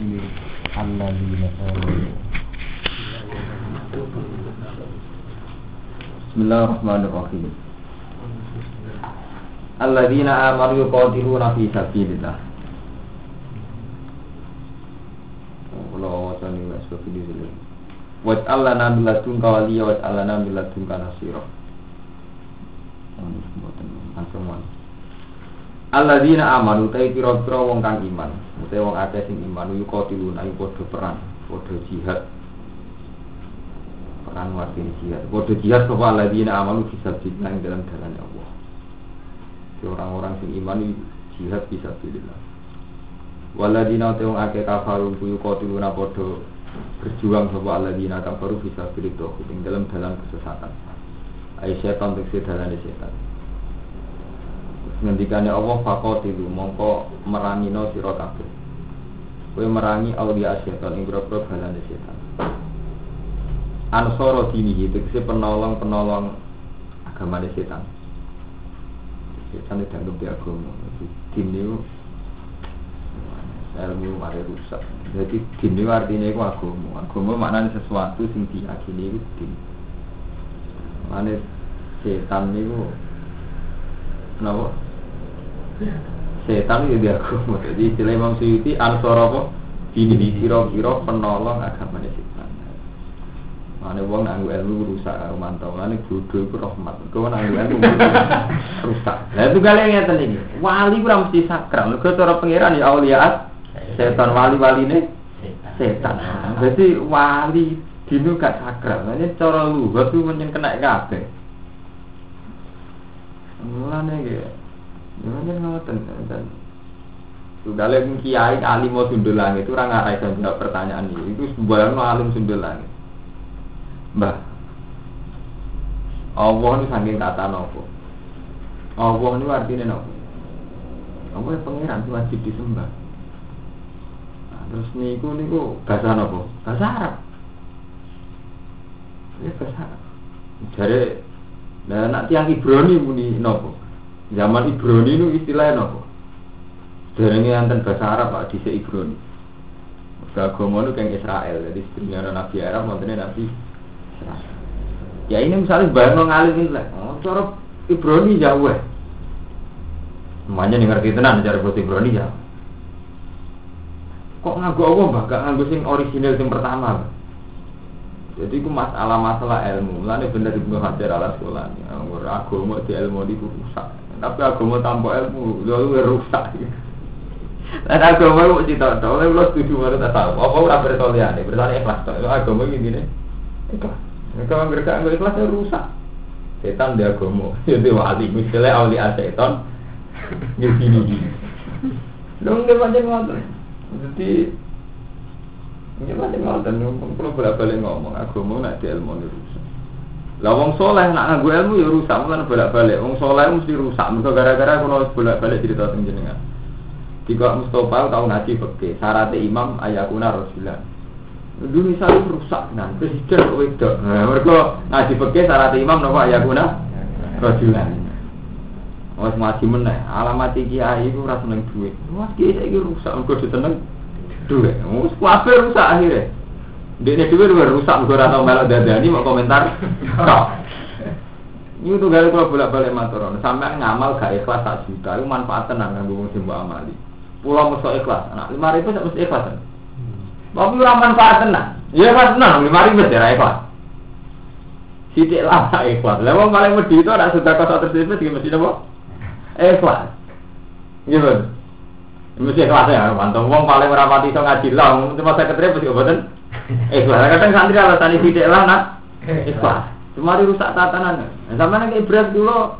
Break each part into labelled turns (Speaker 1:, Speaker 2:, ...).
Speaker 1: ini alladzina amanu Bismillahirrahmanirrahim Alladzina yuqatiluna fi sabilillah. Kalau dulu Wat Allah nabi ladun kawaliya wat Allah nabi ladun kanasiro Alladzina amanu tai pira-pira wong kang iman, utawa wong akeh sing iman yuqatiluna ayu padha perang, padha jihad. Perang warga jihad. Padha jihad sapa alladzina amanu bisa ing dalam jalan Allah. Jadi orang-orang sing iman jihad bisa pilih. Waladina te wong akeh kafaru yuqatiluna padha berjuang sapa alladzina kafaru bisa pilih ing dalam dalam kesesatan. Ai setan tegese dalane setan ngendikane Allah faqatilu mongko merangino sira kabeh. Kowe merangi aulia setan ing grogro balane setan ansoro dini tegese penolong-penolong agama setan setan itu dianggap di agama. Din itu ilmu mari rusak. Jadi din itu artinya itu agama. Agama maknanya sesuatu sing diyakini itu din. Mana setan itu kenapa setan itu dia agama jadi istilah Imam Suyuti ansor apa ini di kira-kira penolong agama setan Mana wong nanggu ilmu rusak karo mantau, mana bodoh itu rahmat. Kau nanggu ilmu rusak. Nah itu kalian yang ini. Wali kurang mesti sakral. Lu cara pangeran ya auliaat setan wali-wali ini setan. Jadi wali dinu gak sakral. Ini cara lu, itu menyen kena kabeh. Mulane gitu. Jangan ngoten dan sudah lagi kiai alim mau sundul langit itu orang ngarai dan jawab pertanyaan ini itu sebuah alim sundul langit. Mbah, Allah ini saking kata nopo. Allah ini artinya nopo. Allah yang pangeran itu wajib disembah. Nah, terus niku niku bahasa nopo? Bahasa Arab. Ini bahasa Arab. Jadi, nah nanti yang Ibrani muni nopo. Zaman Ibrani itu istilahnya apa? Derenge anten bahasa Arab Pak dhisik Ibrani. Agama itu kayak Israel, jadi sebenarnya Nabi Arab, maksudnya Nabi. Ya ini misalnya bayang ngalir ini lah, oh, cara Ibrani jauh ya. Semuanya nih ngerti tenan cara buat Ibrani jauh. Kok ngaku Allah mbak, gak ngaku sing original sing pertama. Jadi itu masalah masalah ilmu, mulanya bener ibu hadir ala sekolah. Agama di ilmu di rusak. Tapi agama tanpa ilmu, lalu rusak. Dan agama itu cerita, oleh lo setuju tak tahu. Apa udah bertolian, bertolian ikhlas. Agama ini gini, ikhlas. Kalau mereka nggak ikhlas ya rusak. Setan dia agama, jadi wali. Misalnya awli setan, gini gini. Dong dia macam ngotot. Jadi ini macam ngotot. Kalau berapa kali ngomong agama nak di ilmu rusak. Lah wong soleh nak nganggo ilmu ya rusak, mulane bolak-balik. Wong soleh mesti rusak. Mergo gara-gara kalau bolak-balik cerita teng jenengan. Tiga Mustafa tahu ngaji peke, syarat imam ayakuna rasulah. Dulu misalnya rusak, nah presiden kok wedok. Nah, mereka ngaji peke syarat imam napa ayakuna rasulah. Wes ngaji meneh, alamat kiai iku ora seneng duit. Wah, kiai rusak mergo diteneng duit. Wes kabeh rusak akhirnya. Dia ini juga rusak, gue rasa melok dadani mau komentar. Ini tuh gak kalau bolak balik matur, sampai ngamal gak ikhlas tak juta, itu manfaat tenang kan gue mesti amali. Pulau mesti ikhlas, anak lima ribu tak mesti ikhlas kan? Tapi orang manfaat tenang, iya ikhlas tenang, lima ribu tidak ikhlas. Sidik lah ikhlas, lewat paling wedi itu ada sudah kau tersebut juga mesti apa? Ikhlas, gitu. Mesti ikhlas ya, mantap. Wong paling merapati so ngaji lah, cuma saya keterima mesti obatin. Ikhlas, kadang santri alasan sidik lah nak. Ikhlas. Cuma rusak tatanan. Nah, sama nih ibarat dulu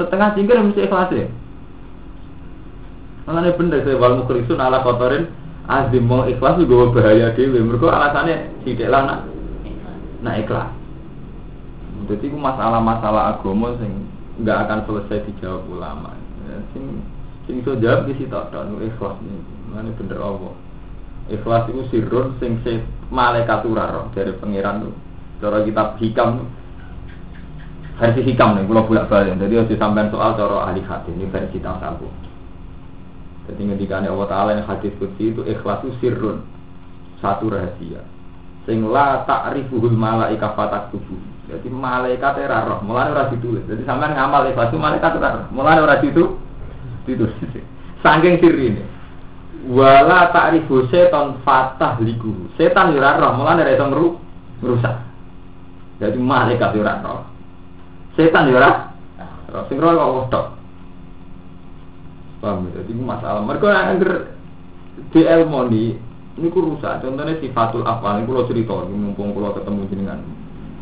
Speaker 1: setengah jingkir mesti ikhlas ya. Makanya bener saya wal mukrisun ala kotorin azim mau ikhlas juga bahaya dewi. Mereka alasannya tidak lah nak nak ikhlas. Jadi itu masalah-masalah agama sing nggak akan selesai dijawab ulama. Ya, sing sing iso jawab di situ dan ikhlas ini. Mana bener Allah. Ikhlas itu sirun sing se malaikat roh dari pangeran tuh. Cara kitab hikam versi hikam nih, kalau bolak balik. Jadi harus sampai soal cara ahli hadis ini versi tasabu. Jadi ngendikane Allah Taala yang hadis kursi itu ikhlas itu sirrun satu rahasia. Sing la ta'rifuhul malaika fataktubu. Jadi malaikat ora roh, mulane ora ditulis. Jadi sampean ngamal ikhlas itu malaikat ora roh, mulane ora ditu ditulis. Saking sirine. Wala ta'rifu setan fatah liku. Setan ora roh, mulane ora iso ngrusak. Jadi malaikat yo ora roh. Setan ora roh. Sing roh kok wedok. Paham ya? Jadi masalah. Mereka angger di ini, ini rusak. Contohnya sifatul afal, ini kalau cerita, mumpung kalau ketemu jenengan.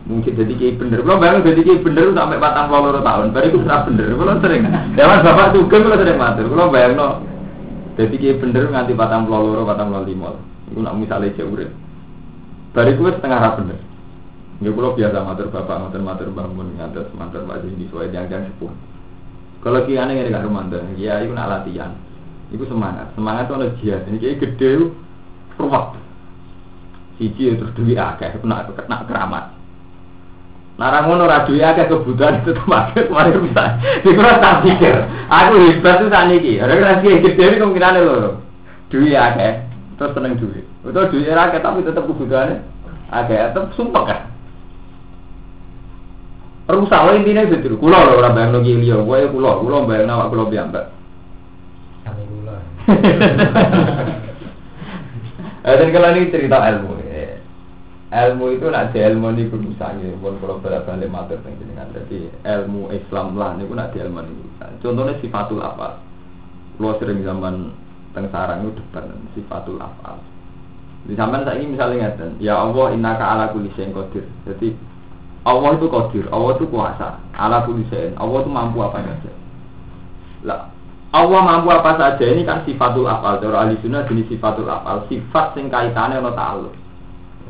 Speaker 1: Mungkin jadi kayak bener. Kalau bayang jadi kayak bener sampai patang puluh tahun, baru itu bener. Kalau sering, dewan bapak juga kalau sering matur. Kalau bayang no, jadi kayak bener nganti patang puluh patang puluh lima. Itu nak misalnya jauh Baru itu setengah rap bener. Ya kalau biasa matur bapak, matur matur bangun, ngantar matur pak ini sesuai yang-yang sepuh. Kalau kiane ngene gak romantis, ya itu nak latihan. Iku semangat, semangat ada jihad. Ini kayak gede, ruwet. Siji terus duit akeh, nak nak keramat. Narang ngono ora duwe akeh kebutuhan itu temak kemarin bisa. Dikira tak pikir. Aku hebat tuh tani iki. Ora kira gede iki kemungkinan lho. Duwe akeh, terus seneng duwe. Betul duwe akeh tapi tetep kebutuhannya akeh, tetep sumpah kan. Rusak wae intine betul. Kula lho ora bayang lagi liya, wae kula, kula bayang awak kula piyambak.
Speaker 2: Kami kula.
Speaker 1: Eh dan kalau ini cerita ilmu. Ilmu itu nak di ilmu ini berusaha ya, pun kalau balik matur dengan jadi ilmu Islam lah ini nak di ilmu ini. Contohnya sifatul apa? Lo sering zaman teng sarang itu depan sifatul afal. Di zaman saya ini misalnya ngeten, ya Allah innaka ala kulli syai'in. Jadi Allah itu qadir, Allah itu kuasa, ala kulli. Allah itu mampu apa saja. Lah, Allah mampu apa saja ini kan sifatul afal. Cara ahli sunnah jenis sifatul afal, sifat sing kaitannya ono ta'alluq.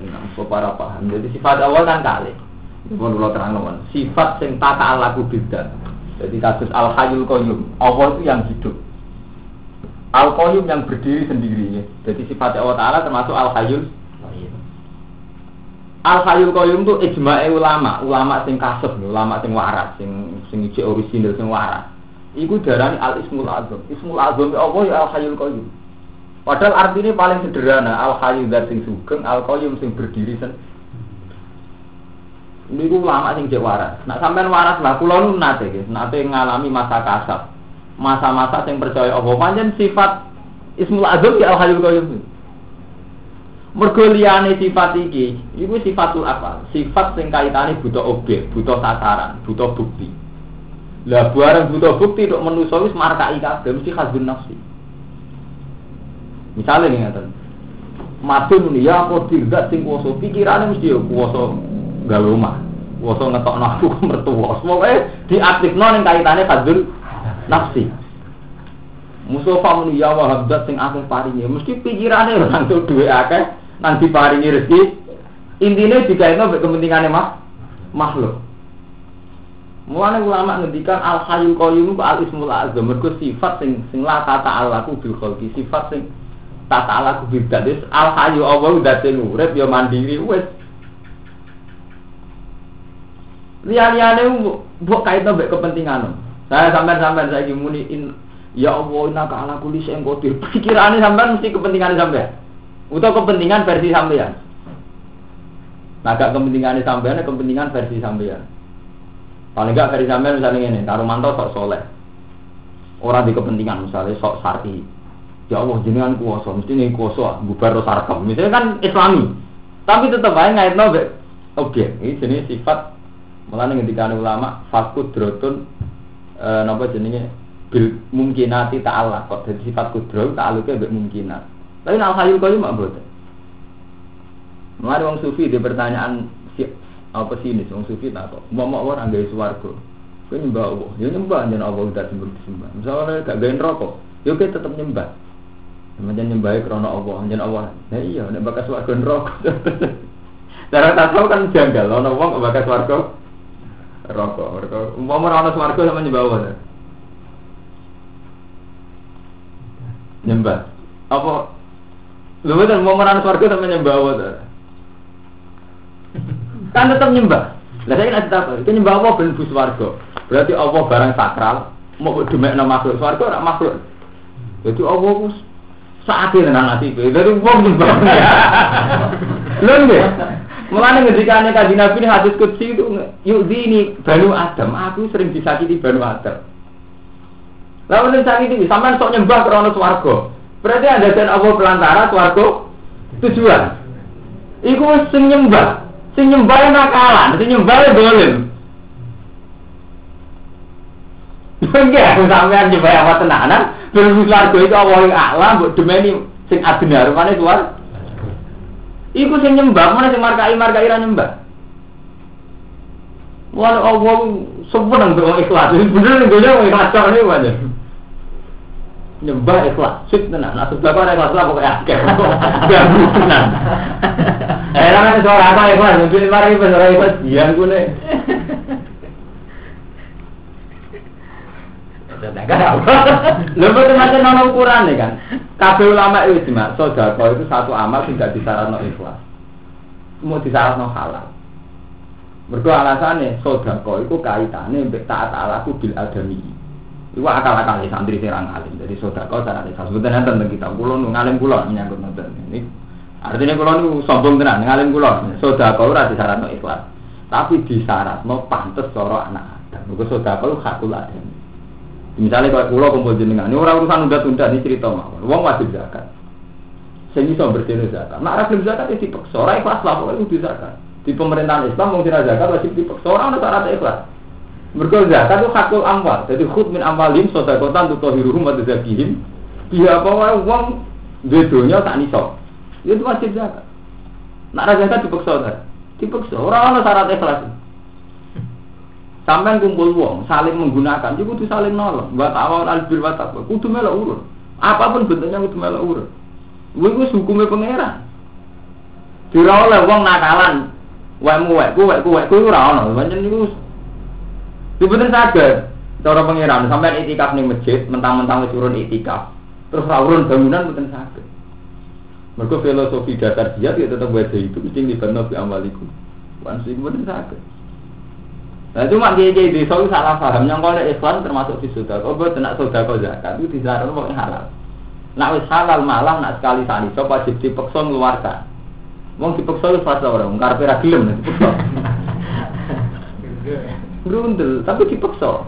Speaker 1: Nah, para paham. Jadi sifat Allah kan kali. Pun terang Sifat sing tata alaku bidat. Jadi kasus al hayyul qayyum. Allah itu yang hidup. Al qayyum yang berdiri sendiri. Jadi sifat Allah Taala termasuk al hayyul Al Hayyul Qayyum itu ijma'e ulama, ulama sing kasep, ulama sing waras, sing sing ijek orisinal sing waras. Iku darani Al Ismul Azam. Ismul Azam apa ya Al Hayyul Qayyum. Padahal artinya paling sederhana, Al Hayyu zat sing sugeng, Al Qayyum sing berdiri sen. Niku ulama sing jek waras. Nak sampean waras lah kula nu nate nggih, nate ngalami masa kasab. Masa-masa sing percaya apa pancen sifat Ismul Azam ya Al Hayyul Qayyum. Mergo liyane sifat iki, iku sifatul apa? Sifat sing kaitane butuh objek, butuh sasaran, butuh bukti. Lah bareng butuh bukti untuk manusa wis markai kabeh mesti khazun nafsi. Misalnya nih ngaten. Madun ya aku tidak sing kuasa pikirane mesti ya kuasa gawe omah. Kuasa ngetokno aku mertua. Pokoke diaktifno ning kaitane khazun nafsi. Mustafa muni ya wahabdat sing akeh paringi mesti pikirane entuk duwe akeh nanti paringi rezeki intinya jika itu kepentingannya mah makhluk Mulane ulama ngendikan al hayyul qayyum ku al ismul azam mergo sifat sing sing la tata alaku bil sifat sing tata alaku bil dadis al hayyu Allah date urip ya mandiri wis liya-liyane mbok kaitno mbek kepentingan saya sampean-sampean saiki muni in ya Allah inna ka ala kulli syai'in qadir pikirane sampean mesti kepentingan sampean atau kepentingan versi sampean. Nah, gak kepentingan sampean, kepentingan versi sampean. Paling gak versi sampean misalnya ini, taruh mantau sok soleh. Orang di kepentingan misalnya sok sari. Ya Allah jenengan kuasa, mesti nih kuasa bubar sarkem. Misalnya kan Islami, tapi tetap aja ngait nabe. Oke, ini jenis sifat Mulane ketika ulama fakut drotun e, napa jenenge bil mungkinati ta'ala kok jadi sifat kudro ta'aluke mbek mungkinat. Tapi al hayul qayyum mak boten. Mulai wong sufi di pertanyaan si, apa sih ini wong sufi tak kok. Mau mau orang gawe swarga. Kowe nyembah Allah, ya nyembah jan Allah udah disembah disembah. Misalnya gak gawe rokok, ya kowe tetep nyembah. Macam nyembah krono Allah, jan Allah. Nah iya, nek bakas swarga neraka. Cara tasawuf kan janggal, ana wong bakas swarga rokok. Rokok. Umpama ora ana swarga sama nyembah Allah. Nyembah. Apa Lho betul mau merana swarga sama nyembah Allah. Kan tetap nyembah. Lah saya nanti apa? Itu nyembah Allah ben bus swarga. Berarti Allah barang sakral, mau demekno makhluk swarga ora makhluk. Jadi Allah saat ini nang itu. Jadi wong nyembah. Lho nggih. Mulane ngendikane kanjeng Nabi ini hadis qudsi itu yuk ini Banu Adam, aku sering disakiti Banu Adam. Lalu ning sakiti sampean sok nyembah krana swarga. Berarti ada dan Allah pelantara swarga tujuan. Iku sing nyembah, sing nyembah nakalan, sing nyembah dolim. Enggak, sampean nyembah apa tenanan, terus swarga itu Allah yang alam, mbok demeni sing adina rupane suar. Iku sing nyembah, mana sing markai markai ra nyembah. Wah, Allah sebenarnya untuk ikhlas. Bener nih, gue ikhlas cara ini banyak nyembah ikhlas sip tenan. Nah sebelah kok ikhlas lah pokoknya akeh. Ganggu tenan. Eh kan suara apa ikhlas? Mungkin mari ora ikhlas. Dian kune Lha betul macam ukuran nih kan. Kabeh ulama itu cuma sodako itu satu amal tidak disyaratno ikhlas. Mau disyaratno halal. Mergo alasannya sodako itu kaitannya mbek taat alaku bil adami. Iku akal-akal santri serang alim. Jadi sodako cara desa sebetulnya tentang kita. Kulo nu ngalim kulo menyangkut nonton ini. Artinya kulo nu sombong tenan ngalim kulo. Sodako ora disyaratno ikhlas. Tapi disyaratno pantes cara anak Adam. Mergo sodako hakul adam. Misalnya kalau kulo kumpul jenengan, ini orang urusan tunda-tunda ini cerita mawon. Wong wajib zakat. Sing iso bersih zakat. Ora gelem zakat ya dipaksa. Ora ikhlas lah pokoke kudu zakat. Di pemerintahan Islam sira zakat wajib dipaksa. Ora ono syarat ikhlas. Mergo zakat itu hakul amwal. Jadi khud min amwalim sedekatan tutohiruhum wa tazakihim. Dia apa wae wong duwe donya tak niso. Itu wajib zakat. Nak ra zakat dipaksa ta? Dipaksa. Ora ono syarat ikhlas. Sampai kumpul wong saling menggunakan, itu kudu saling nolong. Buat awal albir wa taqwa, kudu melok urut. Apa pun bentuknya kudu melok urut. Kuwi wis hukume pangeran. Dira oleh wong nakalan, wekmu wekku wekku wekku ora ono. Pancen niku Sebenarnya sadar, cara pengiran sampai itikaf nih masjid, mentang-mentang wis urun itikaf, terus urun bangunan mboten saged. Mergo filosofi dasar dia ya tetap buat itu mesti dibantu bi amalikum. Wan sing mboten saged. Nah cuma kiai kiai desa itu salah paham yang kalau Islam termasuk di sudah. Kau buat nak sudah kau zakat itu disarankan pokoknya halal. Nak wis halal malah nak sekali sani so wajib dipaksa mengeluarkan. Wong dipaksa lu fasa orang, karpe ra gelem. Grundel, tapi dipaksa.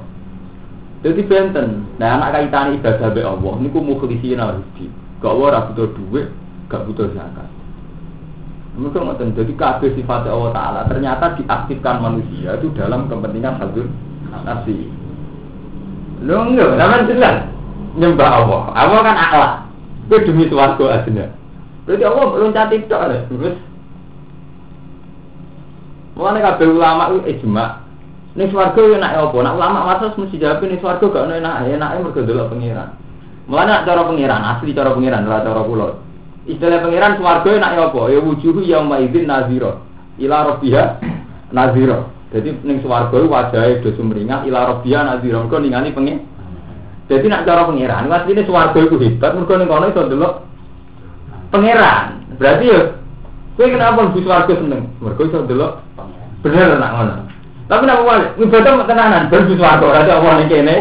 Speaker 1: Jadi benten. Nah anak kaitan ibadah be Allah, niku mukhlisin rezeki. Gak ora butuh duit, gak butuh zakat. Mereka ngoten, jadi kabeh sifat Allah Ta'ala ternyata diaktifkan manusia itu dalam kepentingan hadir nafsi. Lo enggak, namanya jelas nyembah Allah. Allah kan akhlak. Itu demi suatu aslinya. Berarti Allah belum cantik tok terus. Mulane kabeh ulama itu ijma Ning swarga yo enak apa? Nak ulama waras mesti jawab ning swarga gak enak, enake mergo delok pangeran. Mulane cara pangeran, asli cara pangeran, ora cara kula. Istilah pangeran swarga enak apa? Ya wujuhu yauma idzin nazira. Ila rabbiha nazira. Jadi ning swarga wajahe do sumringah ila rabbiha nazira. Engko ningali pengen. Jadi nak cara pangeran, asline swarga iku hebat mergo ning kono iso delok pangeran. Berarti ya kowe kenapa mlebu swarga seneng? Mergo iso delok bener nak ngono. Tapi nama wali, ibadah tenanan, baru suatu orang ada Allah yang kene,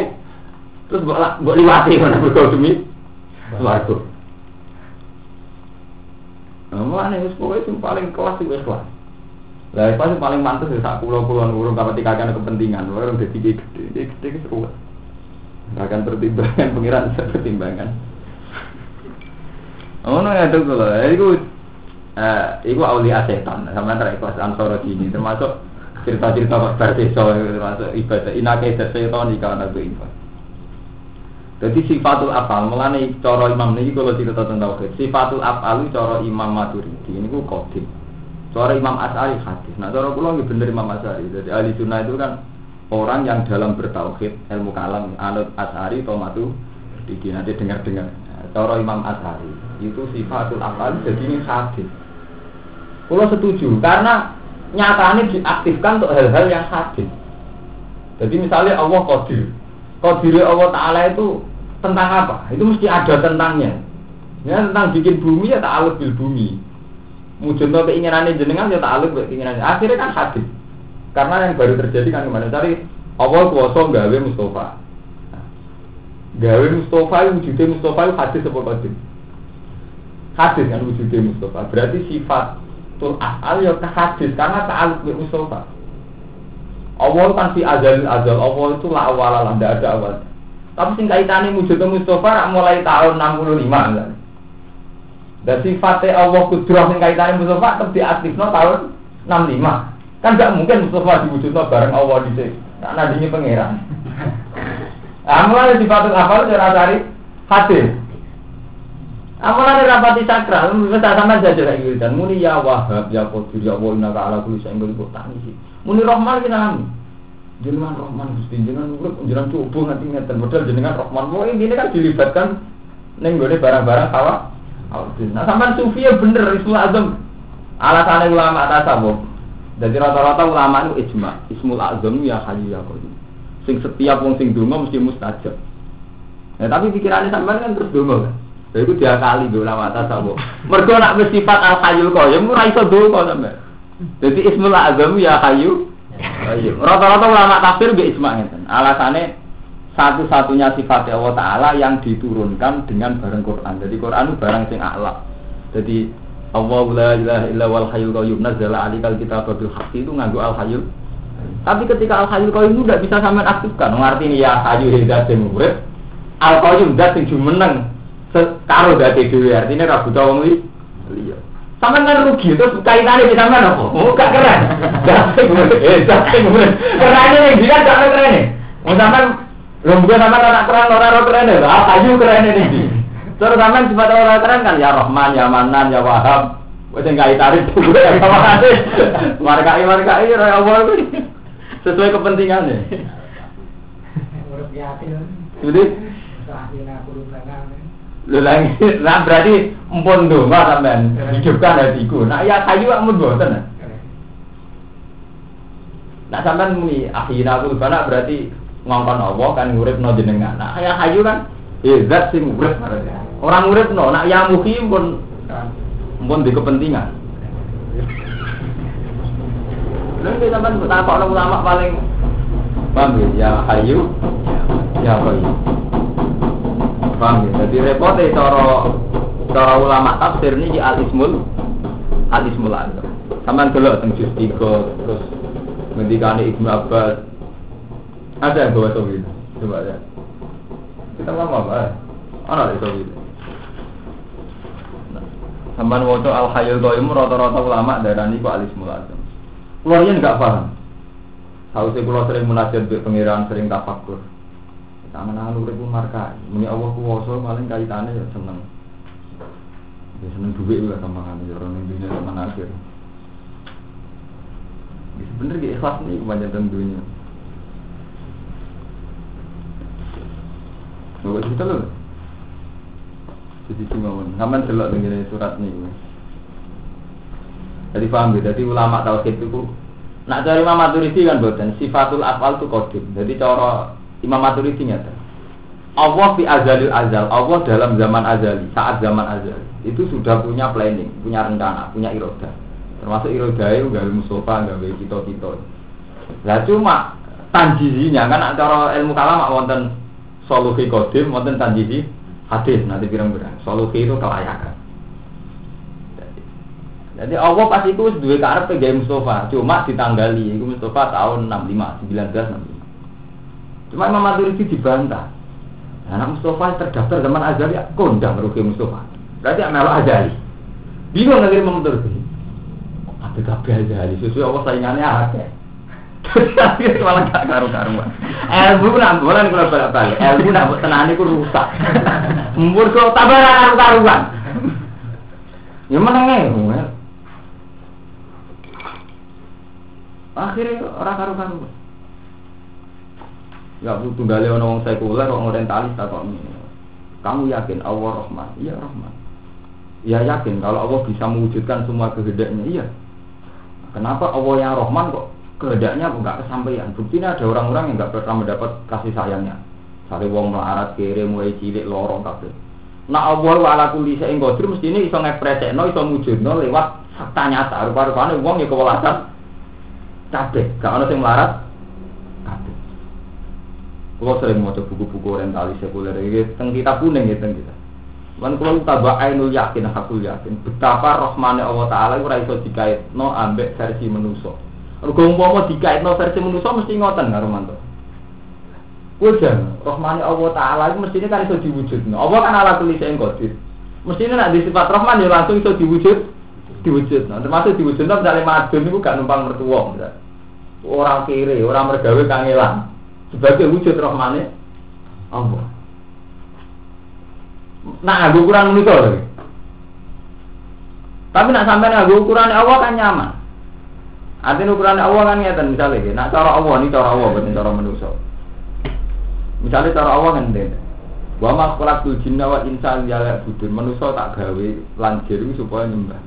Speaker 1: terus buat liwati mana berkau demi suatu. Nah, mana yang sepuluh itu paling kelas itu kelas. Lah, itu paling mantas ya saat pulau-puluhan urung kalau tiga kan kepentingan, udah tiga gede, gede itu seru. Akan pertimbangan, pengiran pertimbangan. Oh, no ya tuh kalau itu, eh, itu aulia setan, sama antara ikhlas ansoro ini termasuk cerita-cerita kok berdeso termasuk ibadah inake setan ika ana ibadah jadi sifatul afal melane cara imam niki kalau cerita tentang tauhid. Sifatul afal cara imam maturidi ini ku kodim cara imam asari hadis. Nah cara kula nggih bener imam asari. Jadi ahli sunnah itu kan orang yang dalam bertauhid ilmu kalam anut asari atau matu di nanti dengar-dengar. Cara imam asari itu sifatul afal jadi ini hadis. Kalau setuju karena nyatanya diaktifkan untuk hal-hal yang hadis. Jadi misalnya Allah kodir, kodir Allah Taala itu tentang apa? Itu mesti ada tentangnya. Ya tentang bikin bumi ya tak aluk bil bumi. Mujudno keinginannya jenengan ya tak aluk keinginannya. Akhirnya kan hadis. Karena yang baru terjadi kan ke mana? Cari Allah kuasa gawe Mustafa. Gawe Mustafa wujudnya Mustafa itu hadis apa qadim? Hadis kan wujudnya Mustafa. Berarti sifatul afal ya ke hadis karena ta'aluk bi Mustafa. Allah kan si azal azal Allah itu la awal lah tidak ada awal. Tapi sing kaitane wujudnya Mustafa rak mulai tahun 65 kan. Dan sifatnya Allah kudrah sing kaitane Mustafa tetap diaktifno tahun 65. Kan gak mungkin Mustafa diwujudno bareng Allah di sini. Nah, nadinya pangeran. Amalan sifatul afal cara cari hadis. Amalan rapati sakral, kita sama saja lagi dan muni ya wahab ya qadir ya wa inna ala kulli syai'in qadir sih. Muni rahman kita nami. Jenengan rahman Gusti jenengan urip jenengan coba nanti ngeten modal jenengan rahman. Wah ini kan dilibatkan ning gone barang-barang hawa. Nah sampean sufi ya bener Ismul Azam. Alasannya ulama tasawuf. Jadi rata-rata ulama itu ijma. Ismul Azam ya hayyu ya qadir sing setiap wong sing donga mesti mustajab. Nah, tapi pikirannya sampean kan terus donga kan. Lha iku diakali lho lawat tasawuf. Mergo nak wis sifat al hayyul qayyum ora iso donga sampean. Jadi ismul azam ya qayyum. Rata-rata ulama tafsir nggih ijma ngeten. Alasane satu-satunya sifat Allah Ta'ala yang diturunkan dengan barang Quran. Jadi Quran itu barang sing a'la. Jadi Allah la ilaha illa wal hayyul qayyum nazzala alikal kitaba bil haqqi itu nganggo al hayyul tapi ketika al hayyul qayyum itu tidak bisa sampean aktifkan. Ngerti ya hayu hidat sing urip. Al qayyum zat sing jumeneng karo dadi dhewe artine ra buta wong liya. Sampeyan kan rugi terus kaitane di sampean apa? Oh gak keren. Zat sing urip, eh sing urip. Kerane ning dia gak keren. Wong sampean lho mbok sampean ora keren ora ora keren. Al hayu keren iki. Terus sampean sifat ora keren kan ya Rahman, ya Manan, ya Wahab. Wes enggak tarik tuh. Markai markai ya Allah sesuai kepentingannya. Jadi, Lho lagi, nah berarti empun donga sampean hidupkan hatiku. Nah ya kayu amun boten. Nah sampean muni akhirnya aku bana berarti ngongkon Allah kan nguripno jenengan. Nah ya kayu kan eh zat sing urip Orang uripno, nak ya muhi pun pun di kepentingan. Lalu kan tak kok ulama paling paham ya, hayu, ya hayu. Paham ya. Jadi repotnya cara cara ulama tafsir ini al ismul al ismul azam. Sampai dulu tentang juz tiga terus ngendikane Ibnu Abbas ada yang bawa tauhid coba ya kita lama apa ada itu tauhid Sampai waktu al hayul qayyum rata-rata ulama darani ku al ismul azam Keluarnya nggak paham. Harusnya kalau sering munajat di pengiran, sering tafakur. Tangan-tangan urip pun marka. Muni Allah kuwasa paling kaitannya ya seneng. Ya seneng duit juga tambahan ya orang dunia zaman akhir. Ya, sebenernya ikhlas nih kebanyakan dunia. Bapak cerita loh. Jadi cuma Kamen delok dengan surat nih. Jadi paham ya, jadi ulama tauhid itu Nak cari Imam Maturidi kan buatan sifatul afal itu kodim. Jadi cara Imam Maturidi nyata. Allah fi azalil azal, Allah dalam zaman azali, saat zaman azali itu sudah punya planning, punya rencana, punya iroda. Termasuk iroda itu gak Mustafa, gak kita-kita. Lah cuma tanjizinya kan antara ilmu kalam wonten solusi kodim, wonten tanjizi hadis nanti pirang-pirang. Solusi itu kelayakan. Jadi Allah pas itu dua karep pegai Mustafa, cuma ditanggali, itu Mustafa tahun 65, 1965. Cuma Imam Maturidi dibantah. Anak Mustafa terdaftar zaman Azali, kondang merugi Mustafa. Berarti melok Azali. Bingung lagi Imam Maturidi. Ada kabeh Azali, sesuai Allah saingannya ada. Terus malah gak karu-karuan. Ilmu nak bulan kalau balik-balik, ilmu nak tenani ku rusak. Mbur kok tambah karu-karuan. Ya menengnya, Akhirnya orang karu-karu. Ya butuh gali orang sekuler, orang orientalis tak kok Kamu yakin Allah Rahman? Iya Rahman. Ya yakin kalau Allah bisa mewujudkan semua kehendaknya. Iya. Kenapa Allah yang Rahman kok kehendaknya enggak kesampaian? Buktinya ada orang-orang yang enggak pernah mendapat kasih sayangnya. Sari wong melarat kere mulai cilik lorong kabeh. Nah Allah wa ala kulli shay'in qadir mesti ini iso ngepresekno iso mujudno lewat fakta nyata. Rupa-rupane wong ya kewelasan kabeh, gak ono sing melarat Kalau sering mau buku-buku orientalis sekuler ini, teng kita kuning ya teng kita. Lan kalau tabak ainul yakin, hakul yakin, betapa rahmane Allah Taala ora iso dikaitno ambek versi manusa. Mergo umpama dikaitno versi manusa mesti ngoten karo mantu. Kuwi jan, rahmane Allah Taala itu mestinya kan iso diwujudno. Allah kan ala kulli shay'in qadir. Mestinya nak di sifat rahman ya langsung iso diwujud diwujudno. Termasuk diwujudno misalnya madun itu gak numpang mertua. Orang kiri, orang mergawe kangelan sebagai wujud rahmane Allah. Nah, aku ukuran manusia lagi. Tapi nak sampai nganggo ukuran Allah kan nyaman. Artinya ukuran Allah kan ngeten misalnya, nak cara Allah ini cara Allah bukan cara manusia. Misalnya cara Allah kan ngeten. Wa ma khalaqtul jinna wa insa. Manusia tak gawe lanjir supaya nyembah.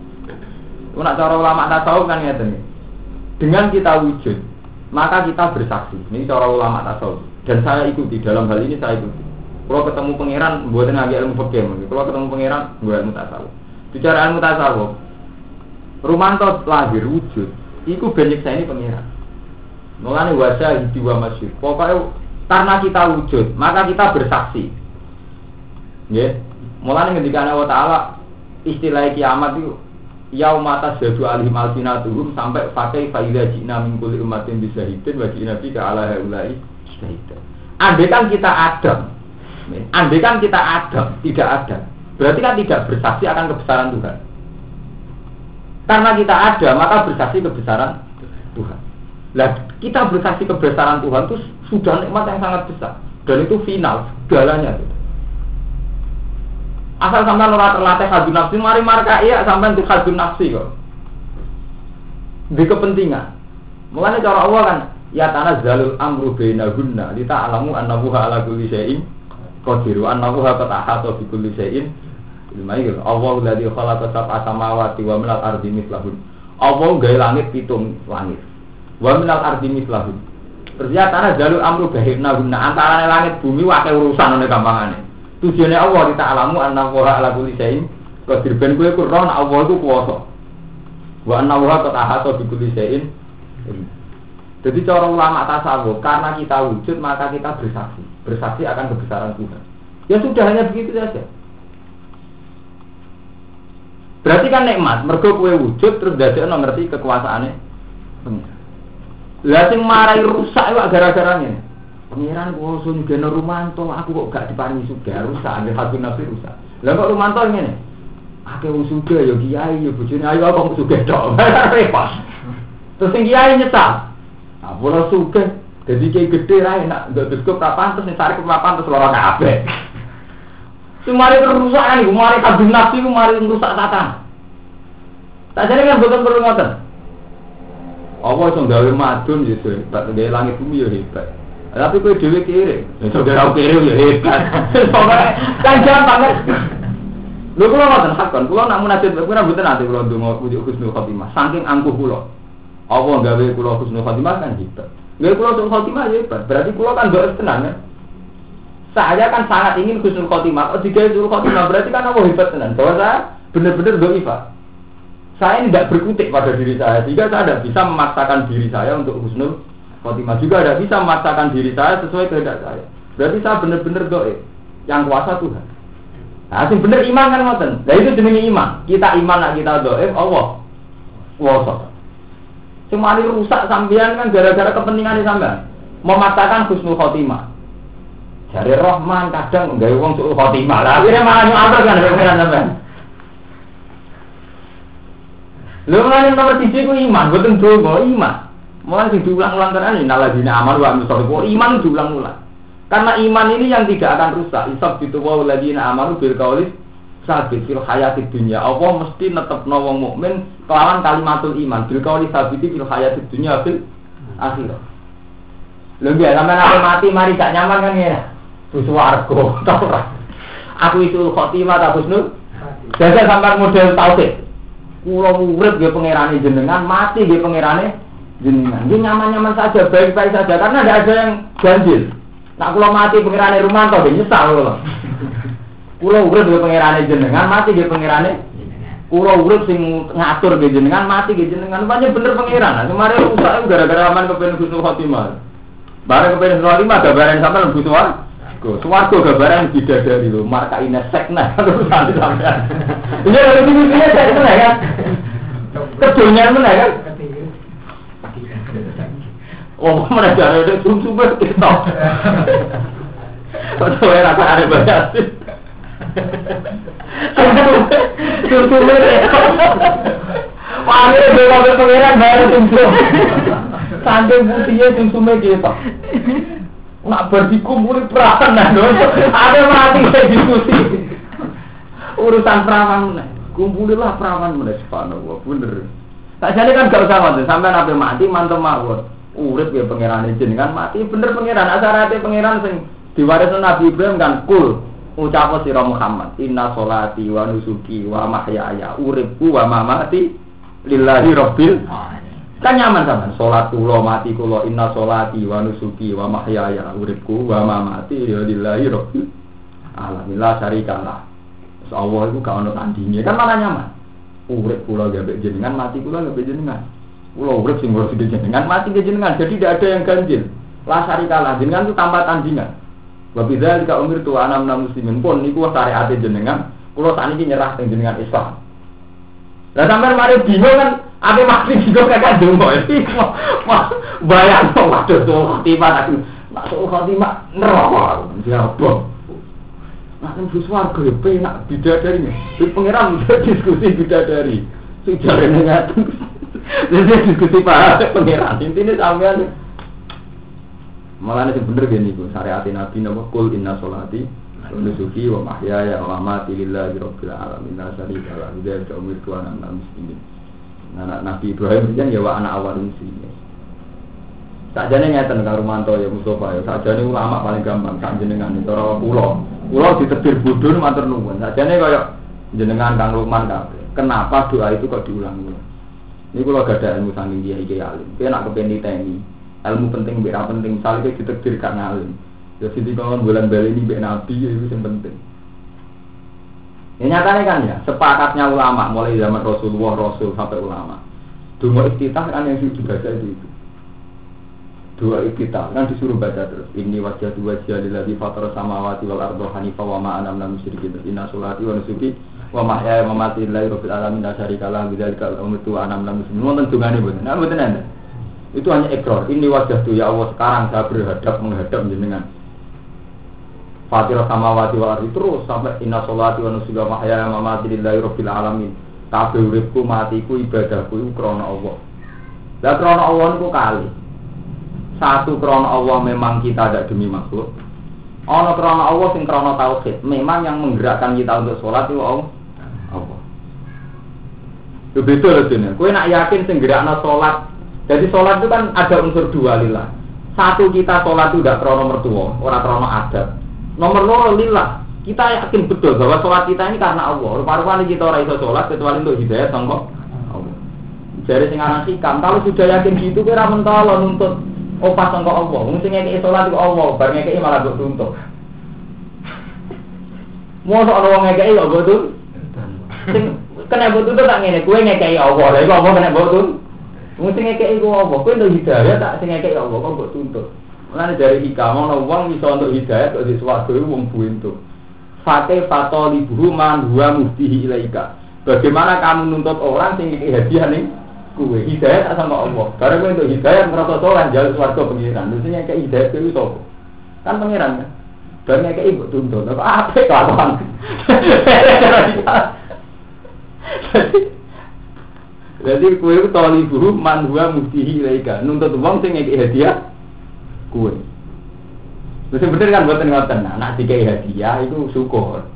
Speaker 1: Itu nak cara ulama tasawuf kan ngeten. Dengan kita wujud, maka kita bersaksi. Ini cara ulama tasawuf. Dan saya ikuti dalam hal ini saya ikuti. Kalau ketemu pangeran, buat ngaji ilmu fikih. Kalau ketemu pangeran, buat ilmu tasawuf. Bicara ilmu tasawuf, Rumanto lahir wujud. Iku banyak saya ini pangeran. Mulane wajah wa masyur. Pokoknya karena kita wujud, maka kita bersaksi. Ya, mulane ketika Allah Taala istilah kiamat itu yauma tasjadu alihim alsinatuhum sampai pakai faida jina min kulli ummatin bisahidin wa jina bika ala haulai syahidan. Andai kan kita ada, andai kan kita ada, tidak ada, berarti kan tidak bersaksi akan kebesaran Tuhan. Karena kita ada, maka bersaksi kebesaran Tuhan. Lah, kita bersaksi kebesaran Tuhan itu sudah nikmat yang sangat besar dan itu final segalanya. Gitu. Asal sampai ora terlatih hadun nafsi, mari marka iya sampai untuk hadun nafsi kok. Di kepentingan. Mulanya cara Allah kan ya tanah zalul amru bainahunna lita alamu annahu ala kulli syai'in qadir wa annahu ahata bi kulli syai'in iki Allah alladzi khalaqa sab'a samawati wa minal ardi mislahun Allah gawe langit pitung langit wa minal ardi mislahun Terus ya tanah jalur amru bainahunna antara langit bumi wae urusan oleh gampangane Tujuannya Allah kita alamu anna wa ala kulli syai'in qadir ben kowe kurang Allah itu kuwasa. Wa anna wa qad ahata bi kulli syai'in. Jadi cara ulama tasawuf karena kita wujud maka kita bersaksi, bersaksi akan kebesaran Tuhan. Ya sudah hanya begitu saja. Berarti kan nikmat, mergo kue wujud terus dadekno ngerti kekuasaannya. Lah sing marai rusak itu gara-gara ini. Pengiran kula sun geno Rumanto, aku kok gak diparingi suga, rusak ambil hati nabi rusak. Lah kok Rumanto ngene? Ake wong suga ya kiai ya bojone ayo kok suga tok. Repot. Terus sing kiai nyesal. Ah kula suga jadi kiai gede ra enak, ndak cukup ra pantes nek tarik ra pantes lara kabeh. Sumari kerusakan iku, mari kadung nafsi iku mari rusak tatan. Tak jane kan boten perlu ngoten. Apa iso gawe madun ya hebat, gawe langit bumi ya hebat. Tapi kue dewi kiri, saudara kiri ya hebat. Kan gampang kan? Lu kalau nggak hakon, kalau nak munajat, aku rambut nanti kalau dungo ujuk khusnul khotimah. Saking angkuh pulau, apa gawe pulau khusnul khotimah kan hebat. Gawe pulau khusnul khotimah ya hebat. Berarti pulau kan doa tenang ya. Saya kan sangat ingin khusnul khotimah. Oh tiga khusnul khotimah berarti kan apa hebat tenan. Bahwa saya benar-benar doa Saya tidak berkutik pada diri saya, sehingga saya tidak bisa memaksakan diri saya untuk husnul Khotimah juga ada bisa memaksakan diri saya sesuai kehendak saya. Berarti saya benar-benar doa yang kuasa Tuhan. Nah, sing bener iman kan ngoten. Nah itu jenenge iman. Kita iman nak kita doa Allah kuasa. Cuma ini rusak sampean kan gara-gara kepentingan sampean. Memaksakan husnul khotimah. Jari Rahman kadang nggak uang suul khotimah lah. Akhirnya malah nyuapel kan dengan sampean. Lu mulai nomor tiga ku iman, betul dong iman. Mulai sing diulang-ulang terus ini naladina aman wa amil Iman diulang-ulang. Karena iman ini yang tidak akan rusak. Isab itu wa ladina amanu bil kaulis sabit fil hayati dunia. Allah mesti netep wong mukmin kelawan kalimatul iman. Bil kaulis sabit fil dunia fil akhirah. Lebih sampai nanti mati mari gak nyaman kan ya. Tuh warga, tau Aku itu khotimah tak husnul. Jadi sampai model tauhid. Kulo urip ge pangerane jenengan, mati ge pangerane jenengan. Dia nyaman-nyaman saja, baik-baik saja karena ada yang ganjil. Nak kulo mati pengirane rumah dia nyesal kulo. Kulo urip dia pengirane jenengan, mati dia pengirane Kulo urip sing ngatur dia jenengan, mati dia jenengan. Rupanya bener pengiran. Kemarin rusak gara-gara aman kepen Husnul Khotimah. Barang kepengen surah lima gambaran sama lembu suar. Suwargo gambaran bidadari lho, marka ina sekna terus sampean. Iya kalau ini ini sekna kan. Kedonyan mana kan? Oh, mereka ada sum-sumber kita. Atau era ada banyak sih. Ada mati diskusi. Urusan perawan. Kumpulilah perawan subhanallah, bener. Tak jadi kan gak usah ngoten, sampai nabi mati mantep mawon. Urip ya pangeran jenengan mati bener pangeran. Asarate pangeran sing diwarisno Nabi Ibrahim kan kul ucap sira Muhammad inna solati wa nusuki wa mahyaya. Uripku wa mamati lillahi rabbil kan nyaman sama salat kula mati kula inna solati wa nusuki wa mahyaya. Uripku wa mamati lillahi rabbil alamin. La syarikalah Allah itu gak ono kan malah nyaman. Urip kula gawe jenengan, mati kula gawe jenengan. Kula urip sing ngurus jenengan, mati jenengan. Jadi tidak ada yang ganjil. La syarikalah jenengan itu tanpa tandingan. Wa bidzalika umirtu ana minal muslimin pun niku syariat jenengan. Kula sakniki nyerah teng jenengan Islam. Lah sampean mari bingung kan ate mati juga kakak dongo iki bayang waduh tuh khotimah aku nak tuh khotimah neraka jawab Nah, kan bus warga ya penak bidadari. Di pangeran diskusi bidadari. Jarene ngaten. Jadi diskusi pak pangeran. Intine sampean Malah ini bener gini bu, syariat Nabi nama kul inna solati nusuki wa mahyaya wa mamati lillahi rabbil alamin la syarika lah dzalika umirtu ana minal muslimin. Anak Nabi Ibrahim itu ya wa anak awal muslimin. Sakjane ngeten karo Rumanto ya Mustafa ya. Sakjane ulama paling gampang sak jenengan pulau. Pulau ditetir bodho matur nuwun. Sakjane kaya jenengan Kang kabeh. Kenapa doa itu kok diulang-ulang? Ini kalau gak ada ilmu saking dia iki alim. Dia nak kepen tni. Ilmu penting, beda penting. Misalnya kita ditetir alim. Ya sini kawan bulan beli ini bek nabi ya itu yang penting. Ya nyatanya kan ya, sepakatnya ulama mulai zaman Rasulullah, Rasul sampai ulama. Dungo iftitah kan yang sudah baca itu itu dua kita kan disuruh baca terus ini wajah dua jadi fatar samawati wal ardo hanifah wa ma'ana minal musyrikin inna sulati wa wa mahya wa mamati lillahi rabbil alamin la syarika lahu bidzalika umirtu ana minal muslimin wonten dungane mboten nah mboten anda itu hanya ekor ini wajah tuh ya Allah sekarang saya berhadap menghadap jenengan Fatir samawati wal ardi terus sampai inna sholati wa nusuki wa wa mamati lillahi rabbil alamin kabeh uripku matiku ibadahku iku krana Allah lah krana Allah niku kali satu krono Allah memang kita ada demi makhluk. Ono krono Allah sing krono tauhid. Memang yang menggerakkan kita untuk sholat itu. Allah. Itu betul loh sini. Kue nak yakin sing gerakno sholat. Jadi sholat itu kan ada unsur dua lillah. Satu kita sholat itu udah krono mertua, orang krono adat. Nomor loro lillah. Kita yakin betul bahwa sholat kita ini karena Allah. Rupa-rupa kita orang iso sholat kecuali untuk hidayah Allah. Jadi sing aran sikam, kalau sudah yakin gitu kira mentolong untuk opas sangka Allah. Wong sing ngekeki salat Allah, bar ngekeki malah mbok tuntut. Mosok ana wong kok mbok tuntut. Sing kena mbok tuntut tak ngene, kowe ngekeki Allah. Lah iku Allah kena mbok tuntut. Wong sing ngekeki iku Allah, kowe untuk hidayah tak sing ngekeki Allah kok mbok tuntut. Mulane dari hikam ana wong iso untuk hidayah kok di swarga iku wong buentu. Fate fatoli man huwa muftihi ilaika. Bagaimana kamu nuntut orang sing ngekeki hadiah kue hidayah tak sama Allah. Karena kue untuk hidayah merasa soleh jalan suarga pengiran. Maksudnya kayak hidayah itu itu kan pengiran kan. Dan kayak ibu tuntun. Apa apa kawan? Jadi kue itu tali buhu man huwa muftihi laika. Nuntut uang sing ngekei hadiah kue. Terus bener kan buatan ngoten. Nah, nak dikai hadiah itu syukur.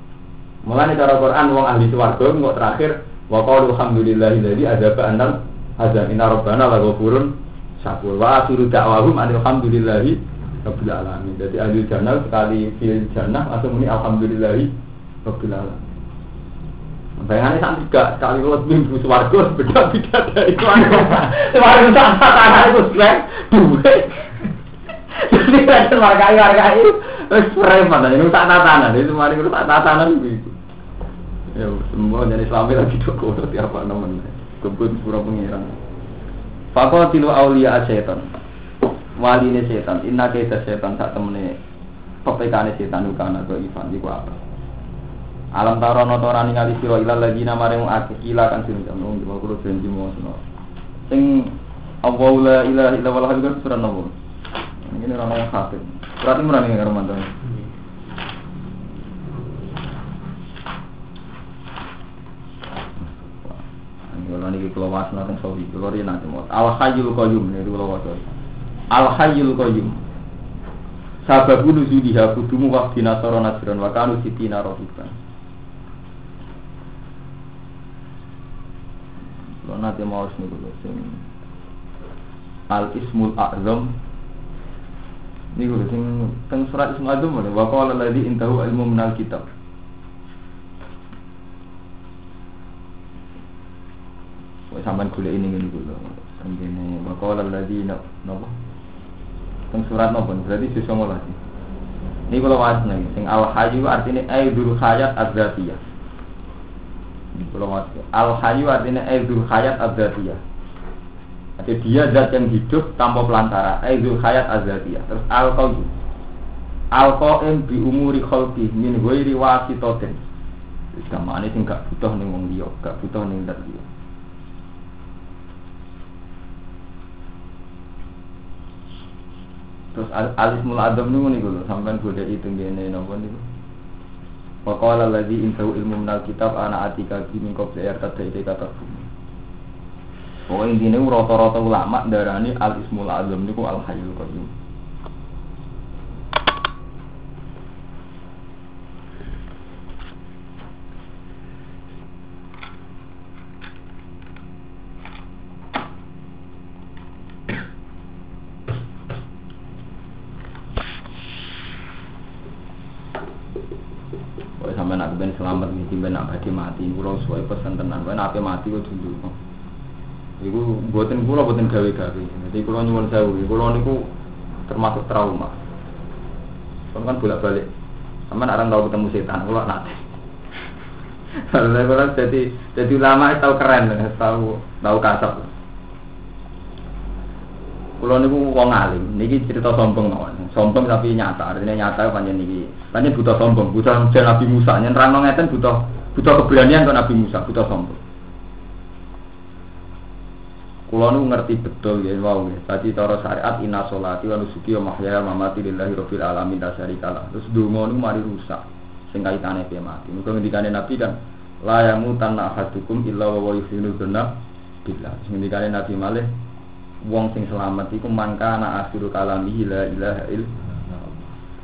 Speaker 1: Mulane cara Quran wong ahli swarga kok terakhir wa qalu alhamdulillahilladzi adzaba annal Azan inna rabbana la ghafurun syakur wa akhiru da'wahum alhamdulillahi rabbil alamin. Jadi ahli jannah sekali fil jannah langsung muni alhamdulillahi rabbil alamin. Bayangannya sampai tiga sekali lewat minggu suwargo beda beda dari itu. Suwargo tak tanah itu selain dua. Jadi ada warga warga itu preman ini tak tatanan itu mari itu tak tatanan begitu. Ya semua jadi Islam lagi doko tiap apa namanya kebun pura pengiran. Fakol tilu aulia asyaiton. waline setan inna kaita setan sak temene pepekane setan ukana do Ivan iku apa Alam tarono to ora ningali sira ilal ladina maring akeh kila kan sing jamu wa kulo janji mo Sing Allah la ilaha illa wal hayyul surat nomor. Ini orang yang kafir. Berarti merani karo mantan. Kalau ini kalau was nanti sawi, kalau dia nanti mau al hayyul qayyum ini kalau was al hayyul qayyum. Sababu nuzuliha kudumu waktu nasoro nasron wa kanu sitina rohiban. Kalau nanti mau sini dulu sing al ismul a'zam. Ini gue sing teng surat ismul a'zam mana? Wa qala alladzi intahu ilmu minal kitab. Sampean golek ini ngene iku lho. Tengene wa qala alladzi napa? Teng surat napa? Berarti sisa ngolah Ini kalau wasna sing al hayyu artinya aidul hayat adzatiyah. Al hayyu artinya aidul hayat adzatiyah. Jadi dia zat yang hidup tanpa pelantara. Aizul hayat azatiyah. Terus al qayyum. Al qayyum bi umuri khalqi min ghairi wasitatin. Wis kamane sing gak butuh ning wong liya, gak butuh ning zat liya. Terus alismul adam niku lho sampean golek itu ngene napa niku. Wa qala allazi intahu ilmu minal kitab ana atika min qabli yartada kata bumi. Pokoknya intinya rata-rata ulama darani al ismul azam niku al hayyul qayyum. Mati, kurang sesuai pesan tenan, pokoknya nak mati kok dulu. Iku buatin pulau buatin gawe-gawe. Jadi kalau nyuwun sewu, kalau niku termasuk trauma. Kalau kan bolak balik, sama orang tahu ketemu setan, kalau nanti. Kalau saya jadi jadi lama tahu keren, tahu tahu kasar. Kalau niku wong alim, niki cerita sombong mawon. Sombong tapi nyata, artinya nyata panjang niki. Panjang butuh sombong, butuh Nabi Musa. Terang ngeten butuh butuh keberanian ke Nabi Musa, butuh sombong. Kulo nu ngerti betul ya wow ya. Tadi cara syariat inna sholati wa nusuki wa mahyaya wa mamati lillahi rabbil alamin la syarikalah. Terus donga nu mari rusak sing kaitane piye mati. Muga ngendikane Nabi kan la yamutanna ahadukum illa wa yuhsinu dzanna billah. Sing ngendikane Nabi malih wong sing selamat iku mangkana akhiru kalami la ilaha illallah.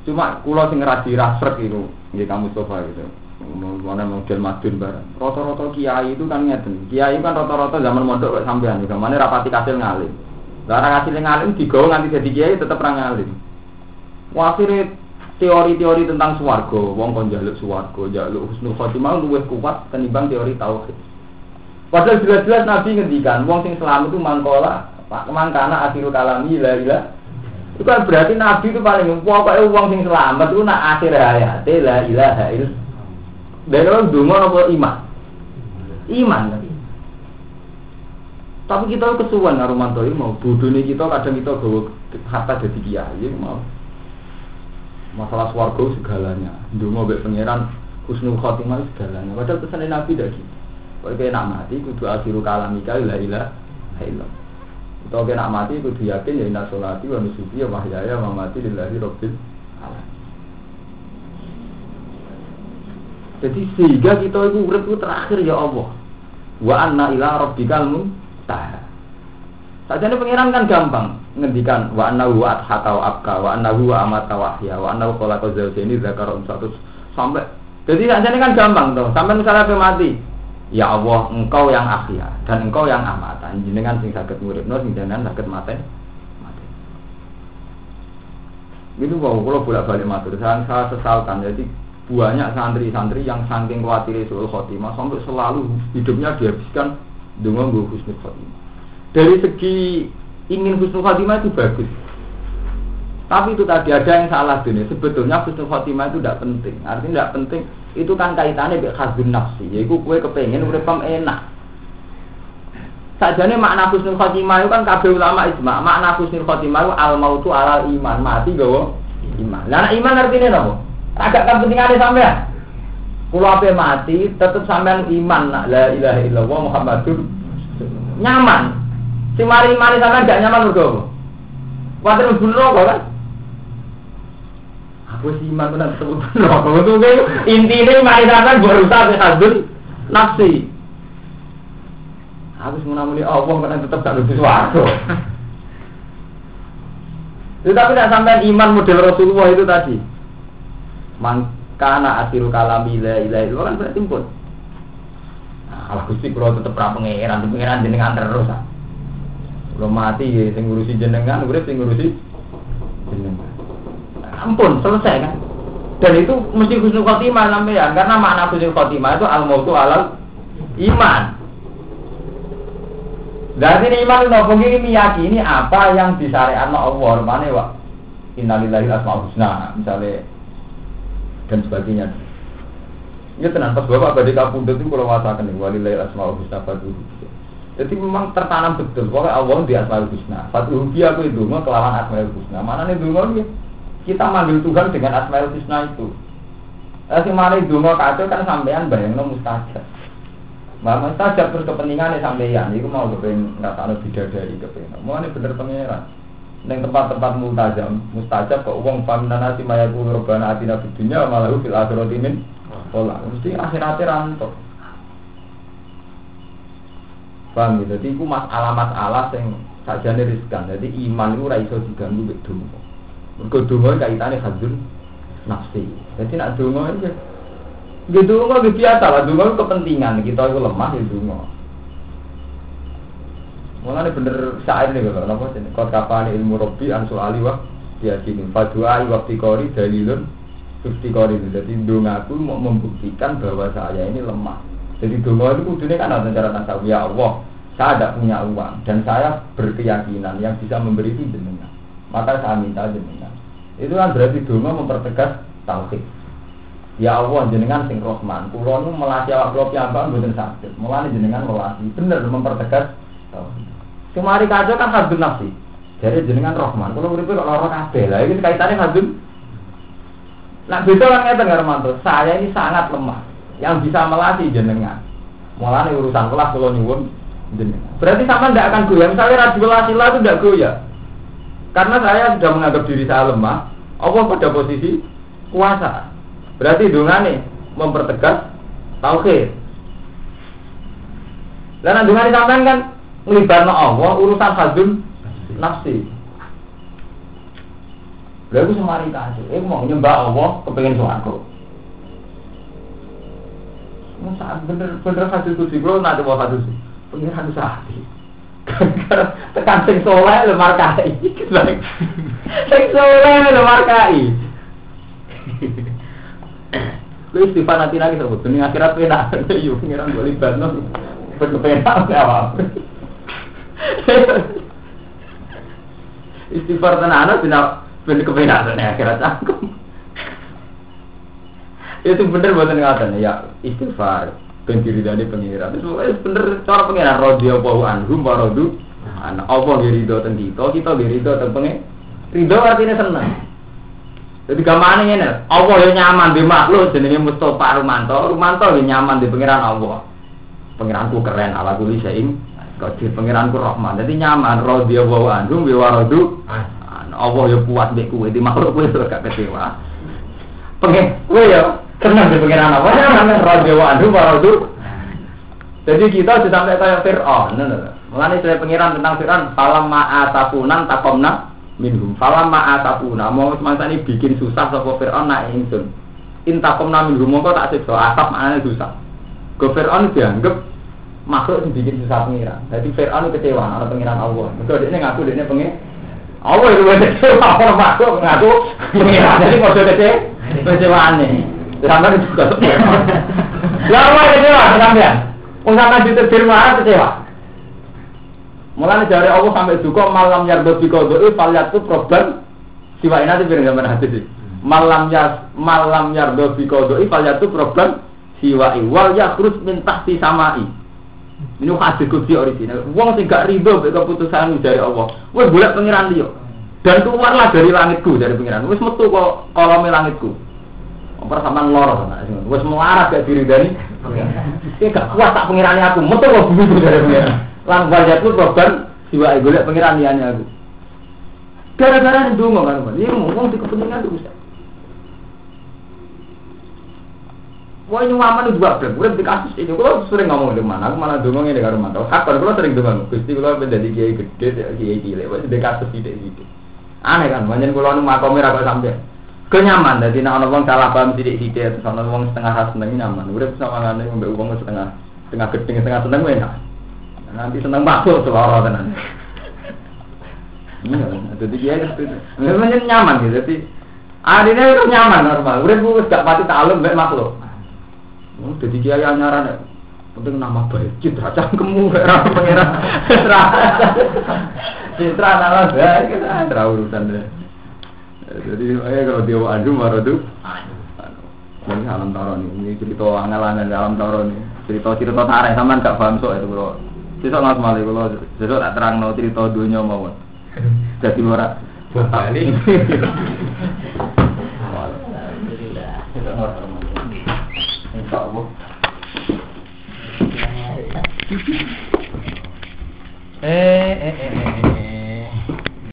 Speaker 1: Cuma kulo sing radi rasrek iku nggih kamu Mustofa gitu mana model madun barang. Rata-rata kiai itu kan ngeten. Kiai kan rata-rata zaman mondok kok sampean juga. Mana rapati kasil ngalim. Karena kasil ngalim digawa nganti jadi kiai tetap ra ngalim. Akhirnya teori-teori tentang swarga, wong kon jaluk swarga, jaluk husnul khotimah luwih kuat ketimbang teori tauhid. Padahal jelas-jelas Nabi ngendikan, wong sing selamat itu mangkola, Pak mangkana akhiru kalami la ilaha itu kan berarti Nabi itu paling pokoknya uang sing selamat itu nak akhir hayat la ilaha illallah dari orang dungo apa iman? Iman tapi. Tapi kita kesuwan karo mantoi mau bodone kita kadang kita gawa harta jadi kiai mau. Masalah swarga segalanya. Dungo mbek pangeran husnul khotimah segalanya. Padahal pesan Nabi dah gitu. Kalau kena mati kudu akhiru kalamika la ilaha illallah. Atau kena mati kudu yakin ya inna sholati wa nusuki wa mahyaya wa mamati lillahi rabbil alamin. Jadi sehingga kita itu urip terakhir ya Allah. Wa anna ila rabbikal muntaha. Sajane pangeran kan gampang ngendikan wa anna huwa adhaka wa abka wa anna huwa amata wa ahya wa anna khalaqa zawjaini dzakara satu sampai jadi sajane kan gampang tuh. Sampai misalnya apa mati, ya Allah engkau yang ahya dan engkau yang amata. Jenengan sing saged nguripno sing jenengan saged mati. Mati. Bahwa kalau bolak-balik matur, saya, saya sesalkan. Jadi banyak santri-santri yang saking khawatir soal khotimah sampai selalu hidupnya dihabiskan dengan gue husnul khotimah. Dari segi ingin husnul khotimah itu bagus. Tapi itu tadi ada yang salah dunia. Sebetulnya husnul khotimah itu tidak penting. Artinya tidak penting. Itu kan kaitannya dengan khazun nafsi. Yaitu kue kepengen uripam enak. Sajane makna husnul khotimah itu kan kabeh ulama ijma. Makna husnul khotimah itu al mautu alal iman, mati gawa iman. Lah iman artine napa? Agak kepentingane sampean. Kulo ape mati tetep sampean iman la ilaha illallah Muhammadur nyaman. Si mari mari sampean gak nyaman apa? Kuwatir mlebu neraka kan? Aku sih iman tenan sebut neraka. Itu intine mari sampean berusaha ke hadun nafsi. Aku menamuni Allah karena tetap gak lebih suaraku. Itu tapi tidak sampai iman model Rasulullah itu tadi. Mangkana asiru kalami la ilaha itu kan berarti pun. Nah, kalau Gusti kalau tetap ra pangeran, pangeran jenengan terus. Ah. Kalau mati ya sing jenengan, urip sing ngurusi jenengan. Ampun, selesai kan? Dan itu mesti husnul khotimah sampean karena makna husnul khotimah itu al-mautu alal iman. Berarti ini iman itu ini meyakini apa yang disyariatkan Allah. Mana wa innalillahi asmaul husna misalnya dan sebagainya. Ya tenang pas bapak badai kapundut itu kalau masakan nih walillahi asmaul husna fatuhu. Jadi memang tertanam betul bahwa Allah di asmaul husna. Fatuhu dia aku itu mau kelawan asmaul husna. Mana nih dulu kita manggil Tuhan dengan asmaul husna itu. Tapi mana itu mau kacau kan sampean bayangno mustajab. Mama saja terus kepentingan sampeyan, itu mau kepengen nggak tahu bidadari kepengen. Mau ini bener pangeran. Neng tempat-tempat multajam, mustajab kok uang paminan nasi mayaku robana atina fid dunya malahu fil akhirati min pola. Mesti akhiratnya rantok. Paham gitu. Jadi itu masalah-masalah yang saja riskan. Jadi iman itu raiso diganggu mek donga. Mergo donga kaitane hadzul nafsi. Jadi nak donga itu Gitu nggak biasa lah, dungo kepentingan kita itu lemah ya dungo. Mulane bener syair nih kalau napa sih? Kau kapan ilmu robi ansul ali wa dia gini. Fadua waktu kori dalilun Gusti kori itu. Jadi aku mau membuktikan bahwa saya ini lemah. Jadi dungo itu kudunya kan ada cara nasab ya Allah. Saya tidak punya uang dan saya berkeyakinan yang bisa memberi itu. Maka saya minta jenengan. Itu kan berarti dungo mempertegas tauhid. Ya Allah jenengan sing Rahman, kula nu melatih awak kula piyambak mboten sakit. Mulane jenengan melatih bener mempertegas Kemari kacau kan hadun nafsi. Jadi jenengan Rahman, kula uripe kok lara kabeh. Lah iki kaitane hadun Nah, beda orang ngeten Romanto, saya ini sangat lemah. Yang bisa melatih jenengan. Mulane urusan kelas kula nyuwun jenengan. Berarti sama ndak akan goyah. Misalnya radulasi lah itu ndak goyah. Karena saya sudah menganggap diri saya lemah, Allah pada posisi kuasa. Berarti nih mempertegas tauhid. Dan dengan sampean kan ngelibatno Allah urusan hadun nafsi. Lalu semari kasih, eh mau nyembah Allah kepengen suaraku. Saat bener bener hadis kursi kalau nanti mau hadis pengiran sahati. Tekan sing soleh le markai. Sing soleh le markai. Lu istighfar nanti lagi sebut. Dunia akhirat enak. Yuk pengiran gue libat no. Berkepenak apa? Istighfar tenan bina ben kepenak dunia akhirat cangkem. Itu bener buatan ngatain ya istighfar ben diri dari pengiran. Itu bener cara pengiran rodio bahu anhum warodu. Anak Allah girido ten kita, kita girido ten pengen. Ridho artinya senang. Jadi gamane ngene, Allah ya nyaman di makhluk jenenge Mustofa Rumanto, Rumanto ya nyaman di pangeran Allah. Pangeranku keren ala kuli saing qadir pangeranku Rahman. Jadi nyaman. Radhiyallahu anhu wa waradu. Allah ya puas mbek kowe di makhluk kowe gak kecewa. Pengen kowe ya seneng di pangeran Allah nyaman. Radhiyallahu anhu wa waradu. Jadi kita sudah sampai kayak Fir'aun. Mulane saya pangeran tentang Fir'aun, falam ma'atapunan takomna minhum. Falam ma'atapuna mau semasa ini bikin susah sapa Fir'aun nak ingsun. Intakom na minhum. Mongko tak siksa. Atap maknane susah. Go Fir'aun dianggap makhluk yang bikin susah pengiran. Jadi Fir'aun kecewa ana pengiran Allah. Mergo dekne ngaku dekne pengen Allah itu kecewa. Orang makhluk ngaku pengiran. Jadi kode kecewa kecewane sampai itu juga lah apa kecewa? Sampean? Wong sampean ditetir kecewa? Mulane jare Allah sampai duka malam yardo biqadoi falyatu problem siwa ini nanti biar gambar hati sih. Malam ya malam yardo biqadoi falyatu problem siwa wal ya terus minta si samai. Ini hadis kudsi original. Wong sing gak riba mbek keputusan dari Allah. Wes golek pengiran liya. Dan keluarlah dari langitku dari pengiran. Wes metu kok kolome langitku. Persamaan loro ana sing. Wes melarat gak diri dari. Iki gak kuat tak pengirane aku. Metu kok bumi dari pengiran. Lan wajahku korban jiwa golek pengiran liyane aku. Gara-gara ndonga kan. Iya ngomong di kepentingan itu Wah ini waman juga bang, udah di kasus ini, kalau sering ngomong di mana, aku malah dongeng ini karo mantau. Kapan kalau sering dongeng, gusti kalau menjadi kiai gede, kiai cilik, wah di kasus tidak gitu. Aneh kan, banyak kalau nu makomir apa sampai kenyaman, jadi nak orang salah paham tidak tidak, terus orang orang setengah khas seneng nyaman, udah sama ngane ngombe uang setengah setengah gedeng setengah seneng enak. Nanti seneng masuk seloro tenan. Iya, jadi kiai itu, memang nyaman gitu, jadi Adine itu nyaman normal, udah gue gak mati takluk mbek makhluk. Oh, jadi kiai anyaran ya. Penting nama baik, citra cangkemmu, era pengira, citra, citra nama baik, citra urusan deh. Jadi, eh kalau dia adu marah tuh, ini alam taro nih, ini cerita angel-angel alam taro nih, cerita cerita tarik sama gak paham soal itu kalau, cerita nggak semali kalau, cerita tak terang no cerita dunia mau, jadi orang
Speaker 2: Balik.
Speaker 1: Insya Allah.
Speaker 2: Eh, eh, eh, eh.